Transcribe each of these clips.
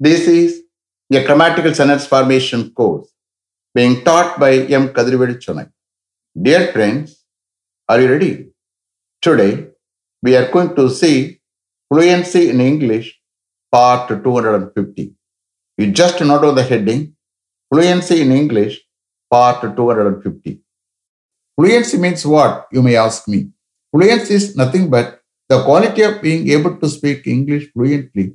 This is a grammatical sentence formation course being taught by M. Kadrivedi Chennai. Dear friends, are you ready? Today, we are going to see fluency in English, part 250. You just note the heading, fluency in English, part 250. Fluency means what, you may ask me. Fluency is nothing but the quality of being able to speak English fluently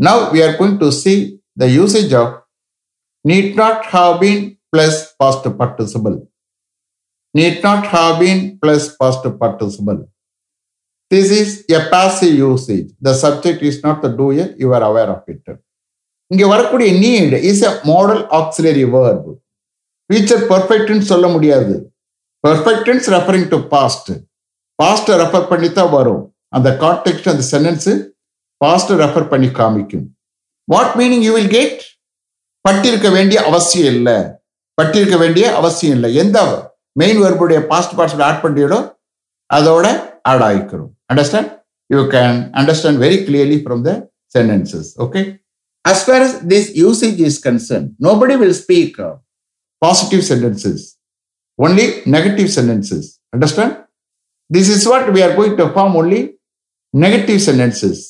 now we are going to see the usage of need not have been plus past participle. Need not have been plus past participle. This is a passive usage. The subject is not the doer, you are aware of it. இங்கே வரக்கூடிய need is a modal auxiliary verb future பர்ஃபெக்ட்னு சொல்ல முடியாது perfects referring to past பாஸ்ட்டை refer பண்ணி தான் வரும் அந்த contact அந்த சென்டென்ஸ் பாஸ்ட் ரெஃபர் பண்ணி காமிக்கும். What meaning you will get பட்டிருக்க வேண்டிய அவசியம் இல்லை. பட்டிருக்க வேண்டிய அவசியம் இல்லை. எந்த மெயின் வெர்புடைய பாஸ்ட் பார்ட்ஸ்ல ஆட் பண்றீங்களோ அதோட add ஆகிக்கிறோம் understand you can understand very clearly from the sentences okay as far as this is is concerned nobody will speak positive sentences only negative sentences understand this is what we are going to form only negative sentences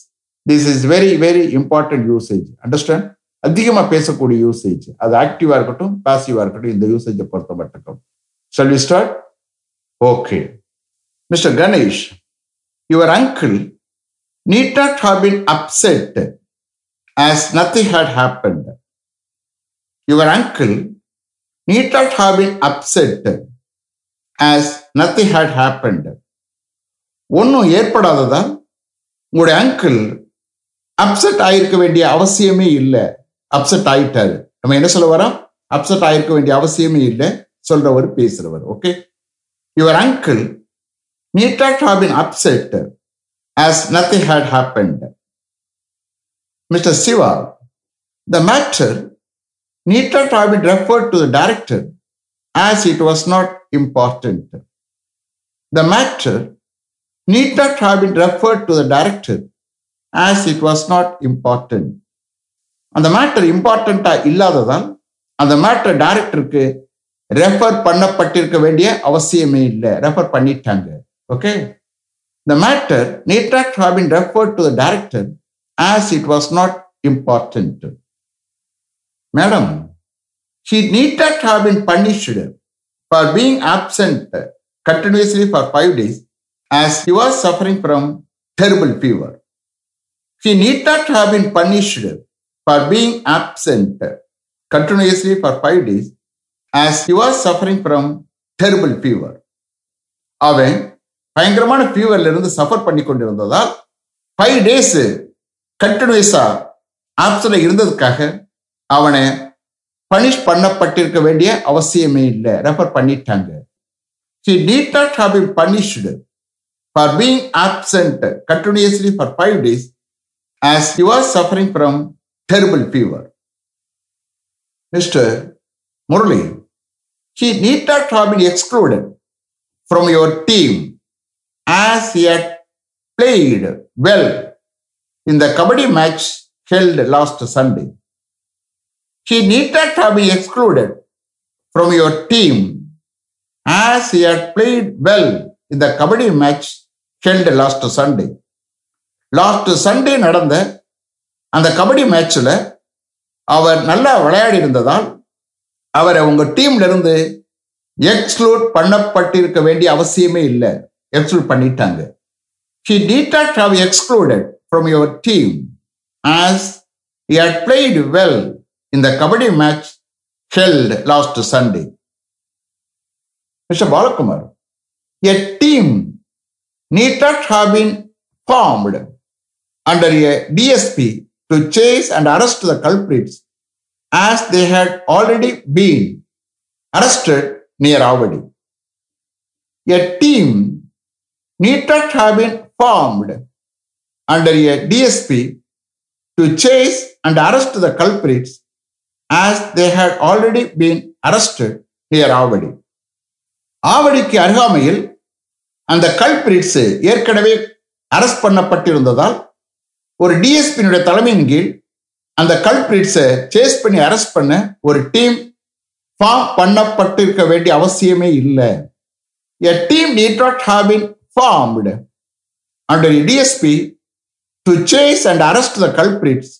this is very very important usage understand அதிகமாக பேசக்கூடிய usage அது ஆக்டிவாக இருக்கட்டும் பாசிவாக இருக்கட்டும் இந்த யூசேஜை பொறுத்த மட்டும் shall we start okay mister Ganesh your uncle need not have been upset as nothing had happened your uncle need not have been upset as nothing had happened ஒன்றும் ஏற்படாததால் உங்களுடைய அங்கிள் அப்செட் ஆயிருக்க வேண்டிய அவசியமே இல்லை அப்செட் ஆயிட்டாரு நம்ம என்ன சொல்ல வரோம் அப்செட் ஆயிருக்க வேண்டிய அவசியமே இல்லை சொல்றவர் பேசுறவர் okay your uncle need have upset as nothing had happened mister Siva the matter need have been referred to the director as it was not important the matter need not have been referred to as it was not important அந்த matter இம்பார்ட்டண்டா இல்லாததால் அந்த matter டைரக்டருக்கு refer பண்ணப்பட்டிருக்க வேண்டிய அவசியமே இல்லை refer பண்ணிட்டாங்க okay the matter need not have been refer to the director as it was not important madam he need not have been punished for being absent continuously for five days as he was suffering from terrible fever He need not have been punished for being absent. continuously for five days as he was suffering from terrible fever. அவன் பயங்கரமான ஃபீவர்ல இருந்து suffer பண்ணி கொண்டிருந்ததால் five days கண்டினியூஸா ஆப்ஷன்ல இருந்ததுக்காக அவனை punish பண்ணப்பட்டிருக்க வேண்டிய அவசியமே இல்லை. ரெஃபர் பண்ணிட்டாங்க. He need not have been punished for being absent continuously for five days as he was suffering from terrible fever. Mr. Murli, he need not have been excluded from your team as he had played well in the kabaddi match held last Sunday. He need not have been excluded from your team as he had played well in the kabaddi match held last Sunday. Last Sunday நடந்த அந்த கபடி மேட்ச்சில் அவர் நல்லா விளையாடி இருந்ததால் அவரை உங்கள் டீம்ல இருந்து எக்ஸ்க்ளூட் பண்ணப்பட்டிருக்க வேண்டிய அவசியமே இல்லை எக்ஸ்க்ளூட் பண்ணிட்டாங்க he டீடாட் have excluded from your team as he had well இந்த kabaddi match held last Sunday mister Balakumar a team need not have been formed under a DSP to chase and arrest the culprits as they had already been arrested near Avadi. A team need not have been formed under a DSP to chase and arrest the culprits as they had already been arrested near Avadi. ஆவடிக்கு அருகாமையில் அந்த culprits ஏற்கனவே arrest பண்ணப்பட்டிருந்ததால் ஒரு டிஎஸ்பியினுடைய தலைமையின் கீழ் அந்த கல்பிரிட்ஸை chase பண்ணி arrest பண்ண ஒரு டீம் ஃபார்ம் பண்ணப்பட்டிருக்க வேண்டிய அவசியமே இல்லை. A team need not have been formed under DSP to chase and arrest the culprits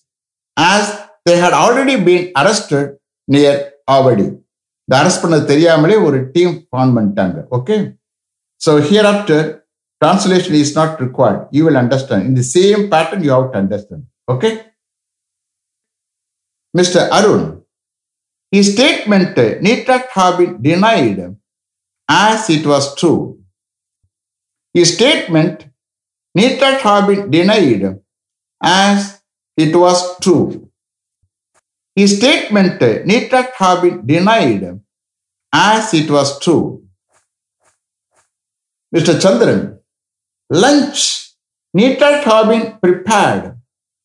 as they had already been arrested near Avadi இந்த அரெஸ்ட் பண்ணது தெரியாமலே ஒரு டீம் ஃபார்ம் பண்ணிட்டாங்க. Okay so here after translation is not required. You will understand. In the same pattern, you have to understand. Okay? Mr. Arun, his statement need not have been denied as it was true. His statement need not have been denied as it was true. His statement need not have been denied as it was true. Mr. Chandran, lunch need not have been prepared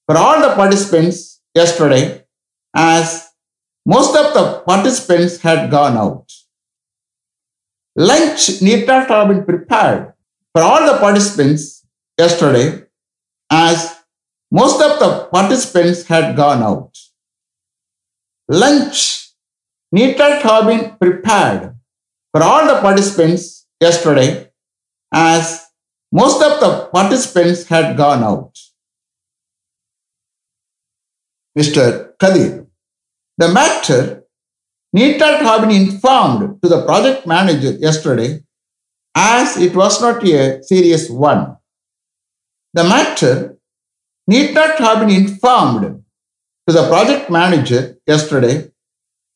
for all the participants yesterday as most of the participants had gone out. Lunch need not have been prepared for all the participants yesterday as most of the participants had gone out. Lunch need not have been prepared for all the participants yesterday as most of the participants had gone out. Mr. Kadir, the matter need not have been informed to the project manager yesterday as it was not a serious one. The matter need not have been informed to the project manager yesterday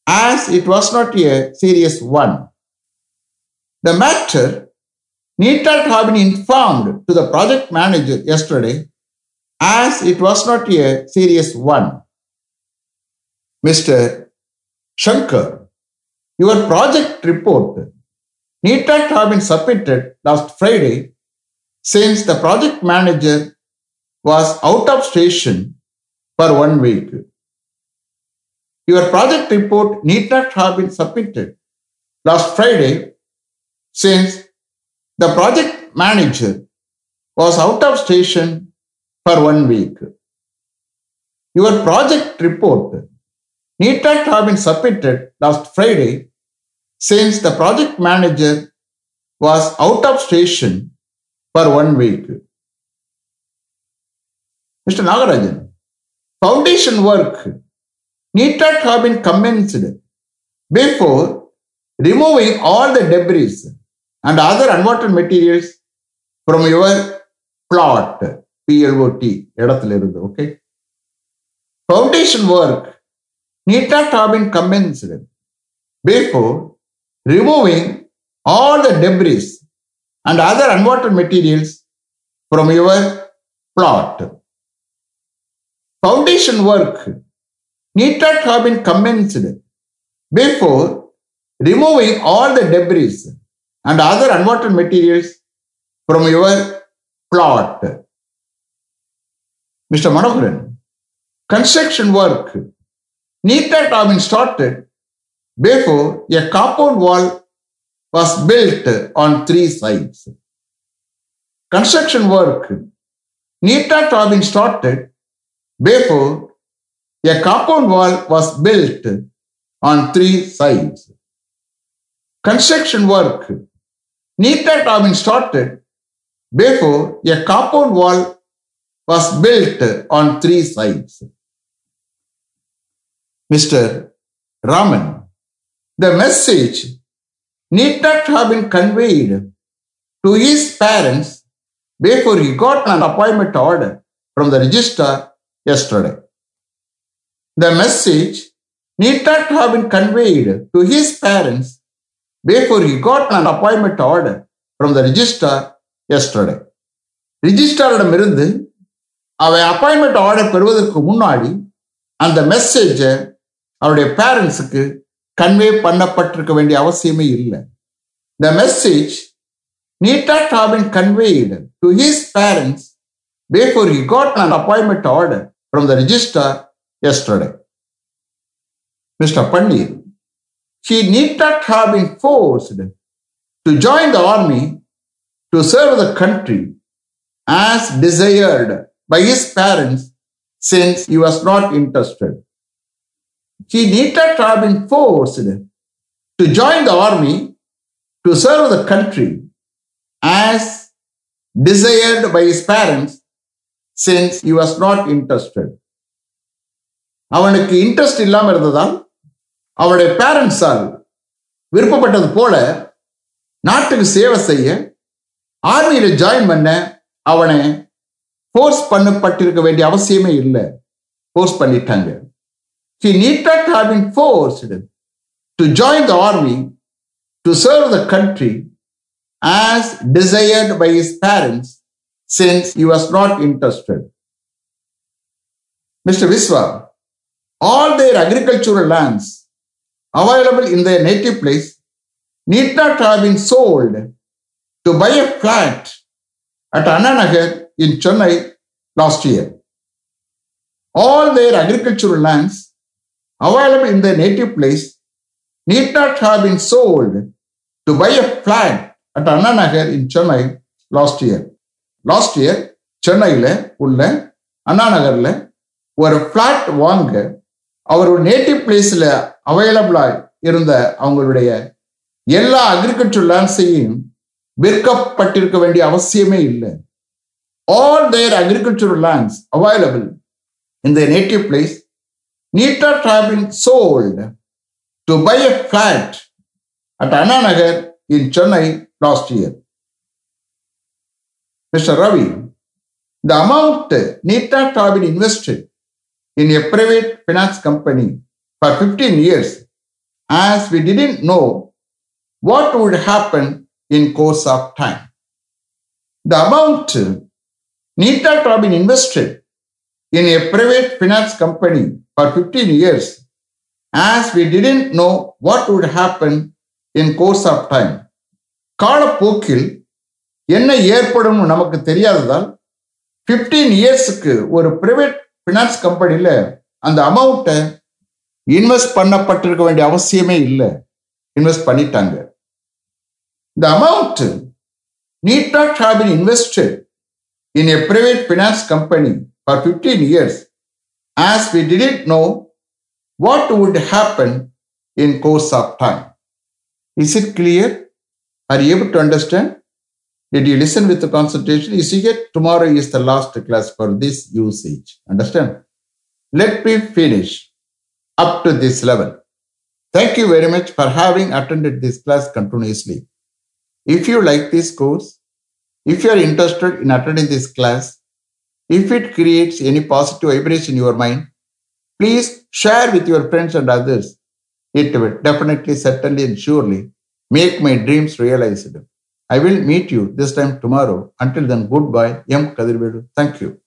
as it was not a serious one. The matter need not have been informed to the project manager yesterday as it was not a serious one. Mr. Shankar, your project report need not have been submitted last Friday since the project manager was out of station for one week. Your project report need not have been submitted last Friday since the project manager was out of station for one week. Your project report not have been submitted last Friday since the project manager was out of station for one week. Mr. Nagarajan, foundation work not have been commenced before removing all the debris and other unwanted materials from your plot PLOT இடத்துல இருந்து okay foundation work need not have been commenced before removing all the debris and other unwanted materials from your plot foundation work need not have been commenced before removing all the debris and other unwanted materials from your plot. Mr. Manoharan, construction work need not have been started before a compound wall was built on three sides. Construction work need not have been started before a compound wall was built on three sides. Construction work need not have been started before a compound wall was built on three sides. Mr. Raman, the message need not have been conveyed to his parents before he got an appointment order from the registrar yesterday. The message need not have been conveyed to his parents before he got an appointment order from the registrar yesterday. ரிஜிஸ்டாரிடமிருந்து அவன் appointment order பெறுவதற்கு முன்னாடி அந்த மெசேஜை அவருடைய பேரண்ட்ஸுக்கு convey பண்ணப்பட்டிருக்க வேண்டிய அவசியமே இல்லை the message need not have been conveyed to his parents before he got an appointment order from the register yesterday. Mr. Pandit, he need not have been forced to join the army to serve the country as desired by his parents since he was not interested. He need not have been forced to join the army to serve the country as desired by his parents since he was not interested. அவனுக்கு interest இல்லாம இருந்ததால் அவனுடைய பேரண்ட்ஸால் விருப்பப்பட்டது போல நாட்டுக்கு சேவை செய்ய ஆர்மியில join பண்ண அவனை ஃபோர்ஸ் பண்ணப்பட்டிருக்க வேண்டிய அவசியமே இல்லை ஃபோர்ஸ் பண்ணிட்டாங்க he need not have been forced to join the army to serve the country as desired by his parents since you was not interested mister Viswa all their agricultural lands available in their native place need not have been sold to buy a flat at Annanagar in Chennai last year. All their agricultural lands available in their native place need not have been sold to buy a flat at Anna Nagar in Chennai last year. Last year சென்னையில் உள்ள அண்ணா நகரில் ஒரு flat வாங்க அவரோட native பிளேஸில் அவைலபிளாக இருந்த அவங்களுடைய எல்லா அக்ரிகல்ச்சர் லேண்ட்ஸையும் விற்கப்பட்டிருக்க வேண்டிய அவசியமே இல்லை all their agriculture lands available இந்த native place need not have been sold to buy a flat at Anna Nagar in Chennai last year mister Ravi the amount need not have been invested not have been invested in a private finance company for 15 years as we didn't know what would happen in course of time. The amount need not have been invested in a private finance company for 15 years as we didn't know what would happen in course of time. காலப்போக்கில் என்ன ஏற்படும் நமக்கு தெரியாததால் fifteen இயர்ஸுக்கு ஒரு private finance கம்பெனியில் அந்த அமௌண்ட்டை invest பண்ணப்பட்டிருக்க வேண்டிய அவசியமே இல்லை. இன்வெஸ்ட் பண்ணிட்டாங்க. இந்த amount need not have been invested in a private finance company for 15 years. As we didn't know what would happen in course of time is it clear or able to understand? Did you listen with the concentration? You see it? Tomorrow is the last class for this usage. Understand? Let me finish up to this level. Thank you very much for having attended this class continuously. If you like this course, if you are interested in attending this class, if it creates any positive vibration in your mind, please share with your friends and others. It will definitely, certainly, and surely make my dreams realized. I will meet you this time tomorrow. Until then, goodbye. M. Kadirvedu. Thank you.